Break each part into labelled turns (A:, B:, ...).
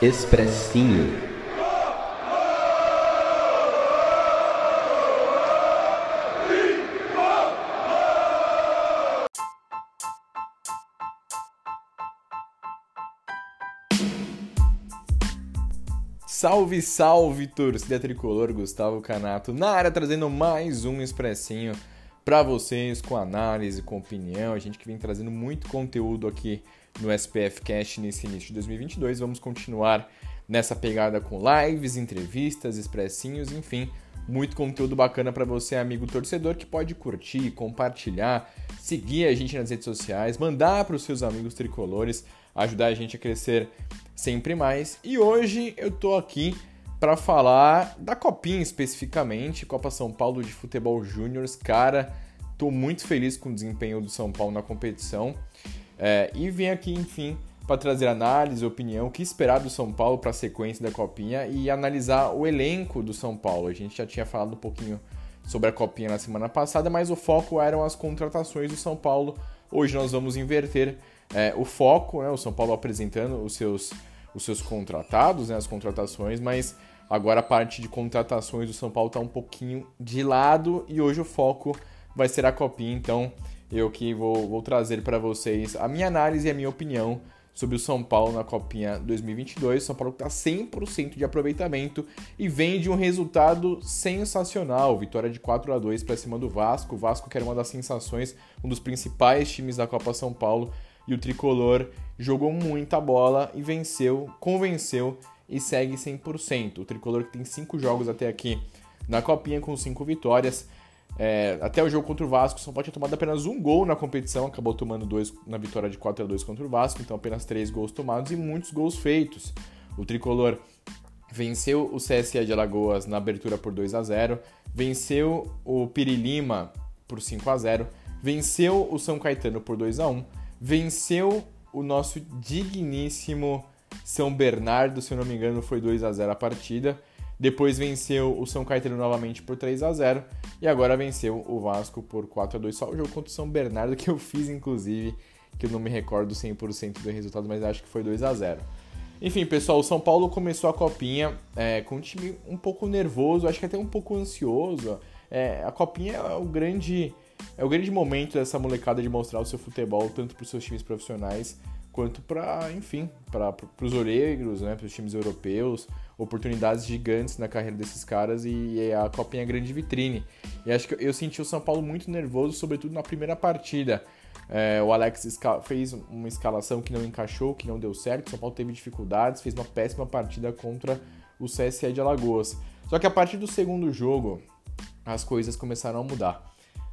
A: Expressinho.
B: Salve, salve, torcida tricolor, Gustavo Canato na área trazendo mais um expressinho para vocês com análise, com opinião. A gente que vem trazendo muito conteúdo aqui no SPF Cast nesse início de 2022. Vamos continuar nessa pegada com lives, entrevistas, expressinhos, enfim, muito conteúdo bacana para você, amigo torcedor, que pode curtir, compartilhar, seguir a gente nas redes sociais, mandar para os seus amigos tricolores, ajudar a gente a crescer sempre mais. E hoje eu tô aqui para falar da Copinha especificamente, Copa São Paulo de Futebol Júnior. Cara, tô muito feliz com o desempenho do São Paulo na competição. É, e vim aqui, enfim, para trazer análise, opinião, o que esperar do São Paulo para a sequência da Copinha e analisar o elenco do São Paulo. A gente já tinha falado um pouquinho sobre a Copinha na semana passada, mas o foco eram as contratações do São Paulo. Hoje nós vamos inverter é, o foco, né, o São Paulo apresentando os seus, os seus contratados, né, as contratações, mas agora a parte de contratações do São Paulo está um pouquinho de lado e hoje o foco vai ser a Copinha, então eu que vou, vou trazer para vocês a minha análise e a minha opinião sobre o São Paulo na Copinha 2022. São Paulo está 100% de aproveitamento e vem de um resultado sensacional. Vitória de 4 a 2 para cima do Vasco. O Vasco que era uma das sensações, um dos principais times da Copa São Paulo. E o Tricolor jogou muita bola e venceu, convenceu e segue 100%. O Tricolor que tem 5 jogos até aqui na Copinha com 5 vitórias. É, até o jogo contra o Vasco, o São Paulo tinha tomado apenas um gol na competição, acabou tomando dois na vitória de 4 a 2 contra o Vasco, então apenas três gols tomados e muitos gols feitos. O tricolor venceu o CSA de Alagoas na abertura por 2 a 0, venceu o Pirilima por 5 a 0, venceu o São Caetano por 2 a 1, venceu o nosso digníssimo São Bernardo, se eu não me engano, foi 2 a 0 a partida. Depois venceu o São Caetano novamente por 3 a 0 e agora venceu o Vasco por 4 a 2 Só o jogo contra o São Bernardo que eu fiz, inclusive, que eu não me recordo 100% do resultado, mas acho que foi 2 a 0 Enfim, pessoal, o São Paulo começou a copinha é, com um time um pouco nervoso, acho que até um pouco ansioso. É, a copinha é o grande é o grande momento dessa molecada de mostrar o seu futebol tanto para os seus times profissionais quanto para, enfim, para os oregros, né, para os times europeus, oportunidades gigantes na carreira desses caras e a Copinha é grande vitrine. E acho que eu senti o São Paulo muito nervoso, sobretudo na primeira partida. É, o Alex fez uma escalação que não encaixou, que não deu certo. O São Paulo teve dificuldades, fez uma péssima partida contra o CSE de Alagoas. Só que a partir do segundo jogo, as coisas começaram a mudar.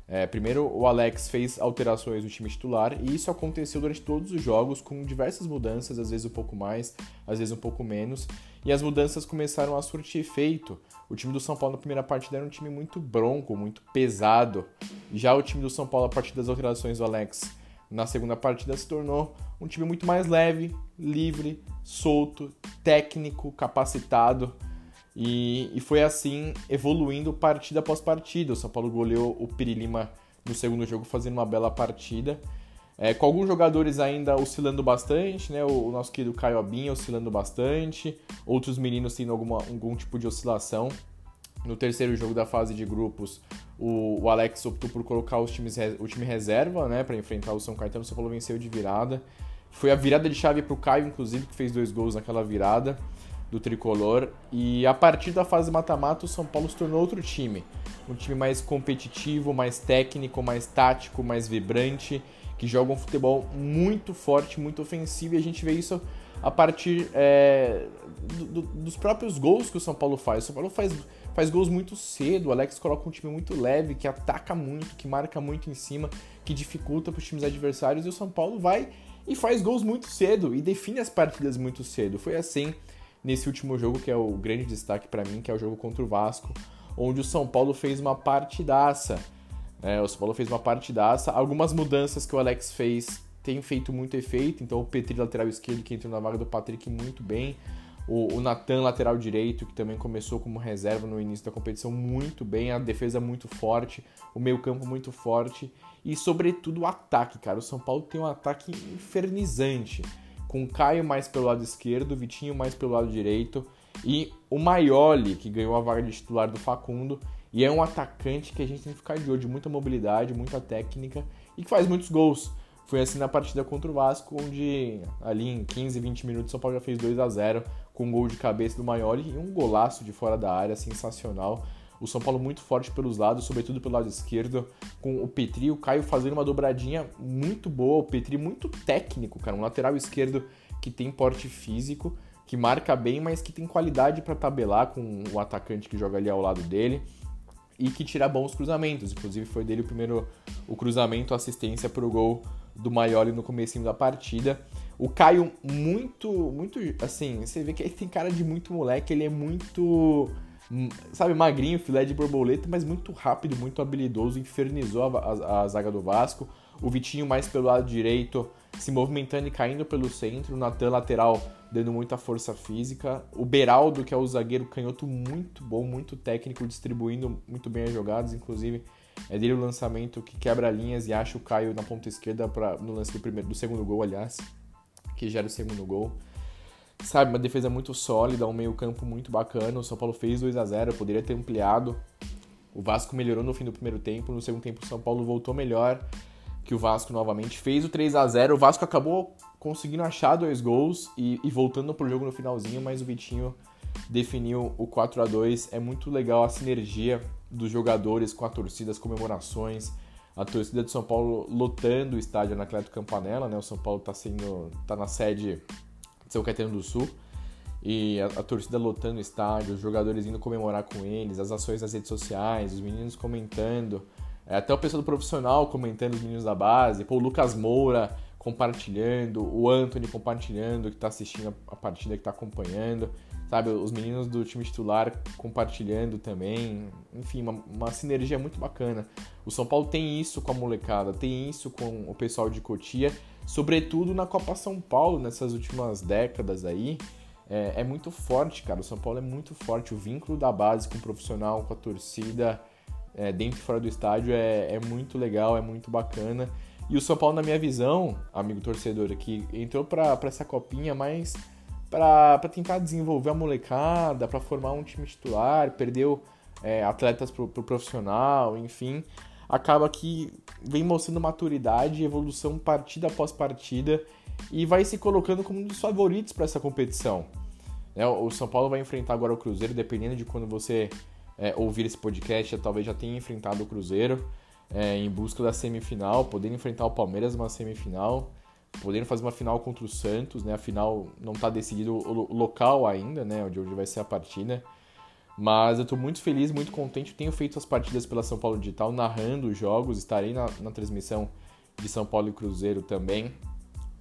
B: É, primeiro, o Alex fez alterações no time titular e isso aconteceu durante todos os jogos com diversas mudanças, às vezes um pouco mais, às vezes um pouco menos, e as mudanças começaram a surtir efeito. O time do São Paulo na primeira partida era um time muito bronco, muito pesado. Já o time do São Paulo, a partir das alterações do Alex na segunda partida, se tornou um time muito mais leve, livre, solto, técnico, capacitado. E, e foi assim evoluindo partida após partida. O São Paulo goleou o Pirilima no segundo jogo, fazendo uma bela partida. É, com alguns jogadores ainda oscilando bastante, né? O, o nosso querido Caio Abinha oscilando bastante, outros meninos tendo alguma, algum tipo de oscilação. No terceiro jogo da fase de grupos, o, o Alex optou por colocar os times, o time reserva, né, para enfrentar o São Caetano. O São Paulo venceu de virada. Foi a virada de chave para o Caio, inclusive, que fez dois gols naquela virada do tricolor. E a partir da fase mata-mata, o São Paulo se tornou outro time. Um time mais competitivo, mais técnico, mais tático, mais vibrante, que joga um futebol muito forte, muito ofensivo. E a gente vê isso a partir é, do, do, dos próprios gols que o São Paulo faz. O São Paulo faz, faz gols muito cedo, o Alex coloca um time muito leve, que ataca muito, que marca muito em cima, que dificulta para os times adversários. E o São Paulo vai e faz gols muito cedo e define as partidas muito cedo. Foi assim nesse último jogo, que é o grande destaque para mim, que é o jogo contra o Vasco, onde o São Paulo fez uma partidaça. É, o São Paulo fez uma partidaça. Algumas mudanças que o Alex fez têm feito muito efeito. Então, o Petri, lateral esquerdo, que entrou na vaga do Patrick muito bem. O, o Natan, lateral direito, que também começou como reserva no início da competição, muito bem. A defesa muito forte, o meio-campo muito forte. E, sobretudo, o ataque, cara. O São Paulo tem um ataque infernizante com Caio mais pelo lado esquerdo, Vitinho mais pelo lado direito e o Maioli, que ganhou a vaga de titular do Facundo. E é um atacante que a gente tem que ficar de olho, de muita mobilidade, muita técnica e que faz muitos gols. Foi assim na partida contra o Vasco, onde ali em 15, 20 minutos o São Paulo já fez 2 a 0 com um gol de cabeça do Maioli e um golaço de fora da área sensacional. O São Paulo muito forte pelos lados, sobretudo pelo lado esquerdo, com o Petri o Caio fazendo uma dobradinha muito boa. O Petri muito técnico, cara, um lateral esquerdo que tem porte físico, que marca bem, mas que tem qualidade para tabelar com o atacante que joga ali ao lado dele e que tira bons cruzamentos. Inclusive foi dele o primeiro o cruzamento, assistência para o gol do Maioli no comecinho da partida. O Caio muito, muito, assim, você vê que ele tem cara de muito moleque, ele é muito, sabe, magrinho, filé de borboleta, mas muito rápido, muito habilidoso, infernizou a, a, a zaga do Vasco. O Vitinho mais pelo lado direito, se movimentando e caindo pelo centro. O Natan lateral dando muita força física. O Beraldo, que é o zagueiro canhoto muito bom, muito técnico, distribuindo muito bem as jogadas. Inclusive, é dele o lançamento que quebra linhas e acha o Caio na ponta esquerda pra, no lance do, primeiro, do segundo gol, aliás, que gera o segundo gol. Sabe, uma defesa muito sólida, um meio-campo muito bacana. O São Paulo fez 2 a 0 poderia ter ampliado. O Vasco melhorou no fim do primeiro tempo, no segundo tempo o São Paulo voltou melhor que o Vasco novamente fez o 3 a 0 O Vasco acabou conseguindo achar dois gols e, e voltando pro jogo no finalzinho, mas o Vitinho definiu o 4 a 2 É muito legal a sinergia dos jogadores com a torcida, as comemorações. A torcida de São Paulo lotando o estádio Anacleto Campanella, né? O São Paulo está sendo tá na sede de São Caetano do Sul. E a, a, torcida lotando o estádio, os jogadores indo comemorar com eles, as ações nas redes sociais, os meninos comentando. É, até o pessoal do profissional comentando os meninos da base, pô, o Lucas Moura compartilhando, o Anthony compartilhando, que tá assistindo a partida, que tá acompanhando, sabe? Os meninos do time titular compartilhando também. Enfim, uma, uma sinergia muito bacana. O São Paulo tem isso com a molecada, tem isso com o pessoal de Cotia, sobretudo na Copa São Paulo, nessas últimas décadas aí. É, é muito forte, cara. O São Paulo é muito forte. O vínculo da base com o profissional, com a torcida é, dentro e fora do estádio é, é muito legal, é muito bacana. E o São Paulo, na minha visão, amigo torcedor aqui, entrou para essa copinha mais para tentar desenvolver a molecada, para formar um time titular, perdeu é, atletas pro, pro profissional, enfim. Acaba que vem mostrando maturidade e evolução partida após partida e vai se colocando como um dos favoritos para essa competição. É, o São Paulo vai enfrentar agora o Cruzeiro, dependendo de quando você é, ouvir esse podcast, talvez já tenha enfrentado o Cruzeiro é, em busca da semifinal, podendo enfrentar o Palmeiras numa semifinal, podendo fazer uma final contra o Santos, né? A final não está decidido o local ainda, né? De onde vai ser a partida. Mas eu estou muito feliz, muito contente. tenho feito as partidas pela São Paulo Digital, narrando os jogos. Estarei na, na transmissão de São Paulo e Cruzeiro também.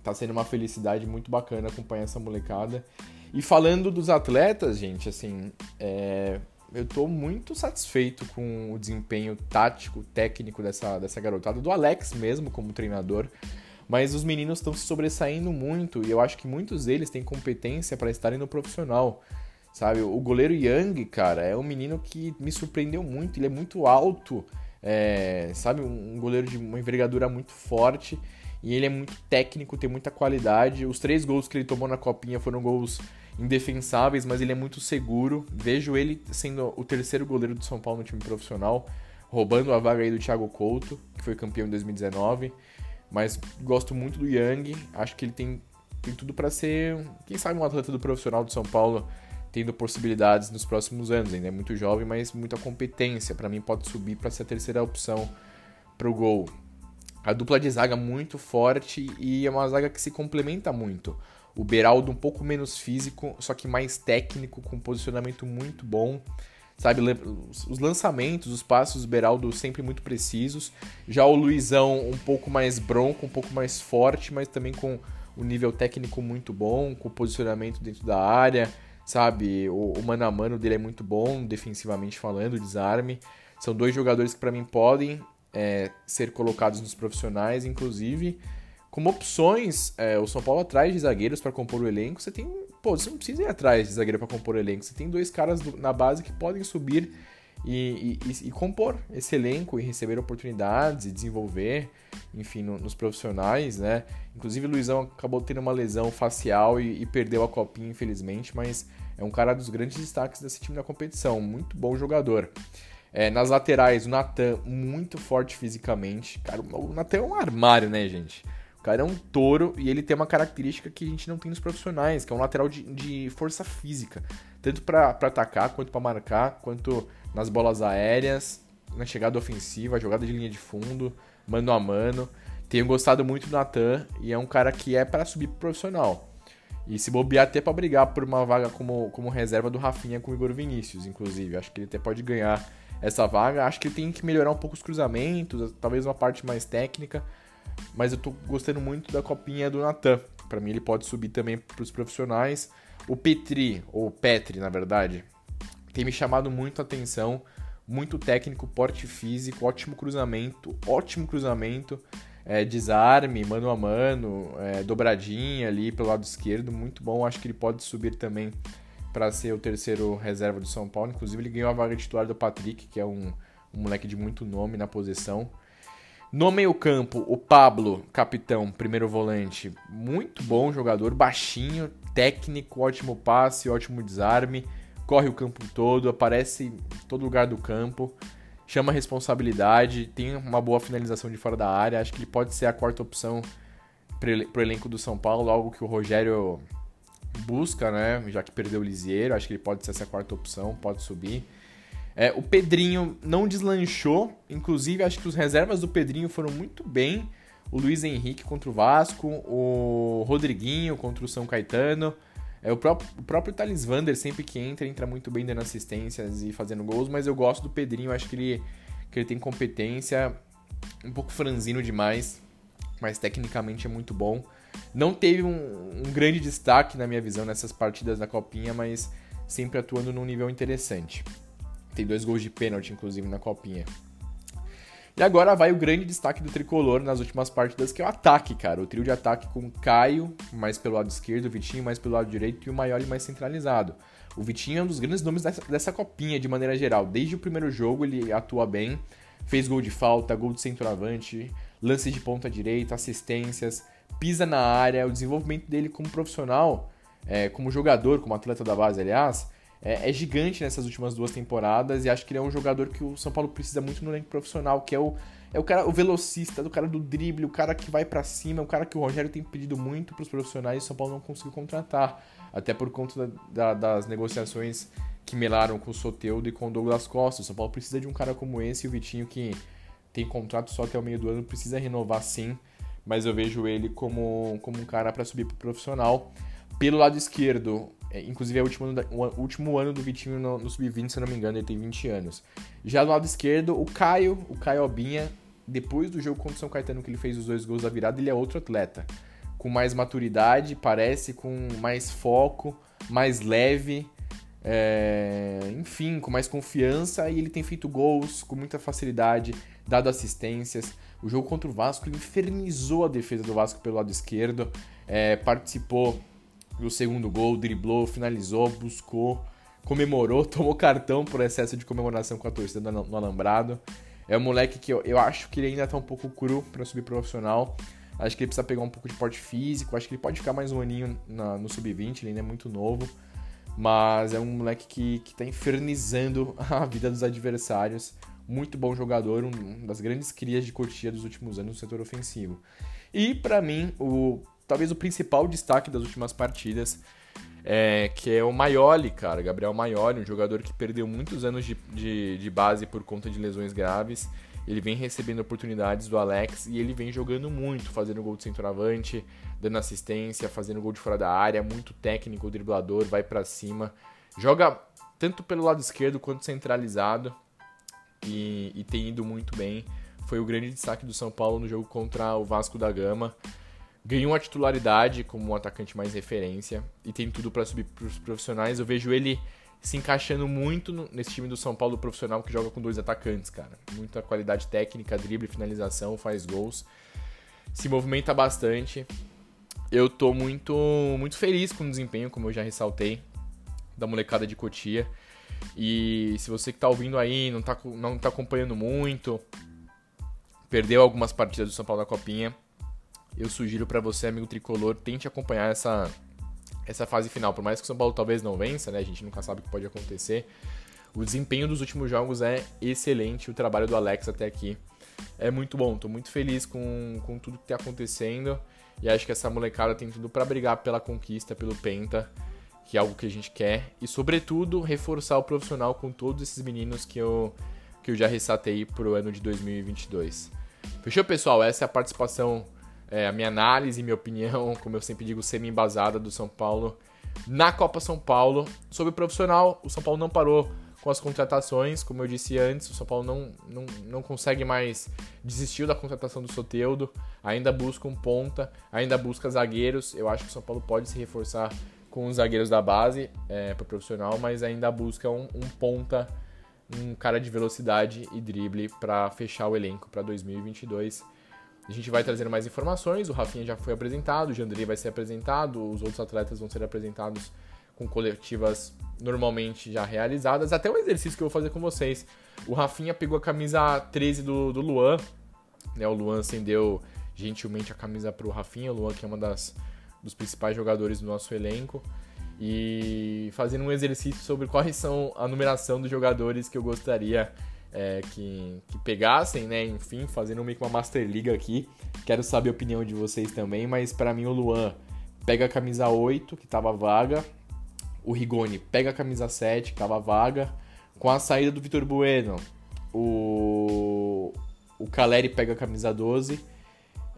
B: Tá sendo uma felicidade muito bacana acompanhar essa molecada. E falando dos atletas, gente, assim, é, eu estou muito satisfeito com o desempenho tático, técnico dessa, dessa garotada, do Alex mesmo como treinador. Mas os meninos estão se sobressaindo muito e eu acho que muitos deles têm competência para estarem no profissional. Sabe, o goleiro Yang, cara, é um menino que me surpreendeu muito. Ele é muito alto, é, sabe, um goleiro de uma envergadura muito forte e ele é muito técnico, tem muita qualidade. Os três gols que ele tomou na copinha foram gols indefensáveis, mas ele é muito seguro. Vejo ele sendo o terceiro goleiro do São Paulo no time profissional, roubando a vaga aí do Thiago Couto, que foi campeão em 2019. Mas gosto muito do Yang, acho que ele tem, tem tudo para ser, quem sabe, um atleta do profissional do São Paulo, tendo possibilidades nos próximos anos. Ainda é muito jovem, mas muita competência. Para mim, pode subir para ser a terceira opção para o gol. A dupla de zaga muito forte e é uma zaga que se complementa muito. O Beraldo um pouco menos físico, só que mais técnico, com posicionamento muito bom. Sabe, os lançamentos, os passos do Beraldo sempre muito precisos. Já o Luizão um pouco mais bronco, um pouco mais forte, mas também com um nível técnico muito bom, com posicionamento dentro da área, sabe? O, o mano a mano dele é muito bom, defensivamente falando, desarme. São dois jogadores que para mim podem é, ser colocados nos profissionais, inclusive como opções, é, o São Paulo atrás de zagueiros para compor o elenco, você tem. Pô, você não precisa ir atrás de zagueiro para compor o elenco. Você tem dois caras do, na base que podem subir e, e, e, compor esse elenco e receber oportunidades e desenvolver, enfim, no, nos profissionais, né? Inclusive o Luizão acabou tendo uma lesão facial e, e, perdeu a copinha, infelizmente, mas é um cara dos grandes destaques desse time da competição, muito bom jogador. É, nas laterais, o Natan, muito forte fisicamente. Cara, o Natan é um armário, né, gente? O cara é um touro e ele tem uma característica que a gente não tem nos profissionais, que é um lateral de, de força física. Tanto para atacar, quanto para marcar, quanto nas bolas aéreas, na chegada ofensiva, jogada de linha de fundo, mano a mano. Tenho gostado muito do Natan e é um cara que é para subir pro profissional. E se bobear até para brigar por uma vaga como, como reserva do Rafinha com o Igor Vinícius, inclusive. Acho que ele até pode ganhar essa vaga. Acho que ele tem que melhorar um pouco os cruzamentos, talvez uma parte mais técnica. Mas eu tô gostando muito da copinha do Natan. Para mim ele pode subir também para os profissionais. O Petri, ou Petri na verdade, tem me chamado muito a atenção. Muito técnico, porte físico, ótimo cruzamento, ótimo cruzamento, é, desarme, mano a mano, é, dobradinha ali pelo lado esquerdo, muito bom. Acho que ele pode subir também para ser o terceiro reserva do São Paulo. Inclusive, ele ganhou a vaga titular do Patrick, que é um, um moleque de muito nome na posição. No meio-campo, o Pablo, capitão, primeiro volante, muito bom jogador, baixinho, técnico, ótimo passe, ótimo desarme corre o campo todo, aparece em todo lugar do campo, chama responsabilidade, tem uma boa finalização de fora da área. Acho que ele pode ser a quarta opção para o elenco do São Paulo, algo que o Rogério busca, né? Já que perdeu o Lisieiro, acho que ele pode ser essa quarta opção, pode subir. É, o Pedrinho não deslanchou, inclusive acho que os reservas do Pedrinho foram muito bem. O Luiz Henrique contra o Vasco, o Rodriguinho contra o São Caetano. É, o, próprio, o próprio Thales Vander, sempre que entra, entra muito bem dando assistências e fazendo gols, mas eu gosto do Pedrinho, acho que ele, que ele tem competência, um pouco franzino demais, mas tecnicamente é muito bom. Não teve um, um grande destaque, na minha visão, nessas partidas da Copinha, mas sempre atuando num nível interessante. Tem dois gols de pênalti, inclusive, na Copinha. E agora vai o grande destaque do tricolor nas últimas partidas, que é o ataque, cara. O trio de ataque com Caio, mais pelo lado esquerdo, o Vitinho mais pelo lado direito e o Maioli mais centralizado. O Vitinho é um dos grandes nomes dessa, dessa copinha de maneira geral. Desde o primeiro jogo ele atua bem, fez gol de falta, gol de centroavante, lance de ponta direita, assistências, pisa na área. O desenvolvimento dele como profissional, é, como jogador, como atleta da base, aliás, é, é, gigante nessas últimas duas temporadas e acho que ele é um jogador que o São Paulo precisa muito no elenco profissional, que é o, é o cara, o velocista, do cara do drible, o cara que vai para cima, o cara que o Rogério tem pedido muito para os profissionais e o São Paulo não conseguiu contratar, até por conta da, da, das negociações que melaram com o Soteudo e com o Douglas Costa. O São Paulo precisa de um cara como esse e o Vitinho que tem contrato só até o meio do ano, precisa renovar sim, mas eu vejo ele como, como um cara para subir pro profissional. Pelo lado esquerdo, inclusive é o último, ano, o último ano do Vitinho no, no Sub-20, se eu não me engano, ele tem 20 anos. Já do lado esquerdo, o Caio, o Caio Obinha, depois do jogo contra o São Caetano que ele fez os dois gols da virada, ele é outro atleta. Com mais maturidade, parece, com mais foco, mais leve, é... enfim, com mais confiança e ele tem feito gols com muita facilidade, dado assistências. O jogo contra o Vasco infernizou a defesa do Vasco pelo lado esquerdo, é... participou do segundo gol, driblou, finalizou, buscou, comemorou, tomou cartão por excesso de comemoração com a torcida no alambrado. É um moleque que eu, eu acho que ele ainda tá um pouco cru para subir profissional. Acho que ele precisa pegar um pouco de porte físico. Acho que ele pode ficar mais um aninho na, no sub-20, ele ainda é muito novo. Mas é um moleque que, que tá infernizando a vida dos adversários. Muito bom jogador, um das grandes crias de Cotia dos últimos anos no setor ofensivo. E para mim, o talvez o principal destaque das últimas partidas, é, que é o Maioli, cara, Gabriel Maioli, um jogador que perdeu muitos anos de, de, de base por conta de lesões graves. Ele vem recebendo oportunidades do Alex e ele vem jogando muito, fazendo gol de centroavante, dando assistência, fazendo gol de fora da área, muito técnico, driblador, vai para cima. Joga tanto pelo lado esquerdo quanto centralizado e, e tem ido muito bem. Foi o grande destaque do São Paulo no jogo contra o Vasco da Gama ganhou uma titularidade como um atacante mais referência e tem tudo para subir para os profissionais. Eu vejo ele se encaixando muito no, nesse time do São Paulo profissional que joga com dois atacantes, cara. Muita qualidade técnica, drible, finalização, faz gols. Se movimenta bastante. Eu tô muito muito feliz com o desempenho, como eu já ressaltei, da molecada de Cotia. E se você que está ouvindo aí não está não tá acompanhando muito, perdeu algumas partidas do São Paulo na Copinha, eu sugiro para você, amigo tricolor, tente acompanhar essa, essa fase final. Por mais que o São Paulo talvez não vença, né? A gente nunca sabe o que pode acontecer. O desempenho dos últimos jogos é excelente, o trabalho do Alex até aqui é muito bom. Tô muito feliz com, com tudo que tá acontecendo e acho que essa molecada tem tudo para brigar pela conquista, pelo Penta, que é algo que a gente quer e, sobretudo, reforçar o profissional com todos esses meninos que eu, que eu já ressatei pro ano de 2022. Fechou, pessoal? Essa é a participação, é, a minha análise, minha opinião, como eu sempre digo, semi-embasada do São Paulo na Copa São Paulo. Sobre o profissional, o São Paulo não parou com as contratações, como eu disse antes, o São Paulo não, não, não consegue mais desistir da contratação do Soteudo, ainda busca um ponta, ainda busca zagueiros. Eu acho que o São Paulo pode se reforçar com os zagueiros da base é, para o profissional, mas ainda busca um, um ponta, um cara de velocidade e drible para fechar o elenco para 2022. A gente vai trazendo mais informações. O Rafinha já foi apresentado, o Jandrei vai ser apresentado, os outros atletas vão ser apresentados com coletivas normalmente já realizadas. Até o exercício que eu vou fazer com vocês. O Rafinha pegou a camisa 13 do, do Luan. Né, o Luan acendeu gentilmente a camisa para o Rafinha. O Luan, que é uma das dos principais jogadores do nosso elenco. E fazendo um exercício sobre quais são a numeração dos jogadores que eu gostaria é, que, que pegassem, né? Enfim, fazendo meio que uma Master Liga aqui. Quero saber a opinião de vocês também, mas para mim o Luan pega a camisa 8, que estava vaga, o Rigoni pega a camisa 7, que tava vaga. Com a saída do Vitor Bueno, o, o Caleri pega a camisa 12.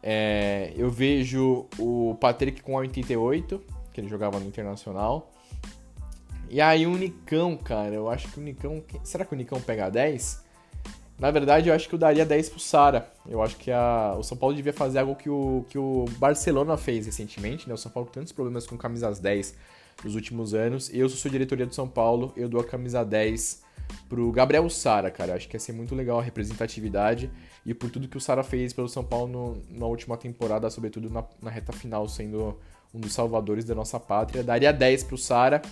B: É, eu vejo o Patrick com a 88, que ele jogava no Internacional. E aí o Nicão, cara, eu acho que o Nicão. Será que o Nicão pega 10? Na verdade, eu acho que eu daria 10 pro Sara. Eu acho que a, o São Paulo devia fazer algo que o, que o Barcelona fez recentemente, né? O São Paulo tem tantos problemas com camisas 10 nos últimos anos. Eu sou diretoria do São Paulo, eu dou a camisa 10 pro Gabriel Sara, cara. Acho que ia ser muito legal a representatividade e por tudo que o Sara fez pelo São Paulo no, na última temporada, sobretudo na, na, reta final, sendo um dos salvadores da nossa pátria. Daria 10 pro Sara.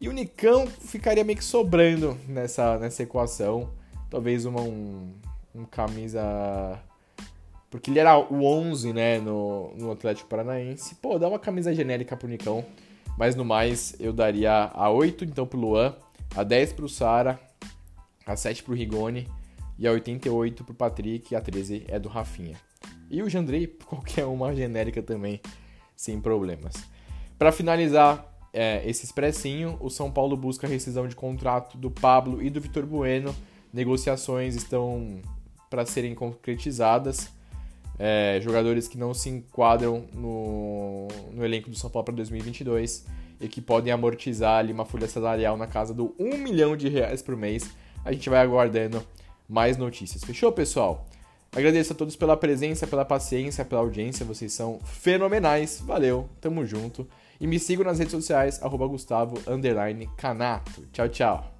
B: E o Nicão ficaria meio que sobrando nessa, nessa equação. Talvez uma, um, um camisa. Porque ele era o 11, né, no, no Atlético Paranaense. Pô, dá uma camisa genérica pro Nicão. Mas no mais, eu daria a 8 então pro Luan, a 10 pro Sara, a 7 pro Rigoni e a 88 pro Patrick e a 13 é do Rafinha. E o Jandrei, qualquer uma genérica também, sem problemas. Para finalizar é, esse expressinho, o São Paulo busca a rescisão de contrato do Pablo e do Vitor Bueno. Negociações estão para serem concretizadas é, jogadores que não se enquadram no, no elenco do São Paulo para 2022 e que podem amortizar ali uma folha salarial na casa do 1 milhão de reais por mês. A gente vai aguardando mais notícias. Fechou, pessoal? Agradeço a todos pela presença, pela paciência, pela audiência. Vocês são fenomenais. Valeu, tamo junto. E me sigam nas redes sociais, arroba Gustavo Canato. Tchau, tchau.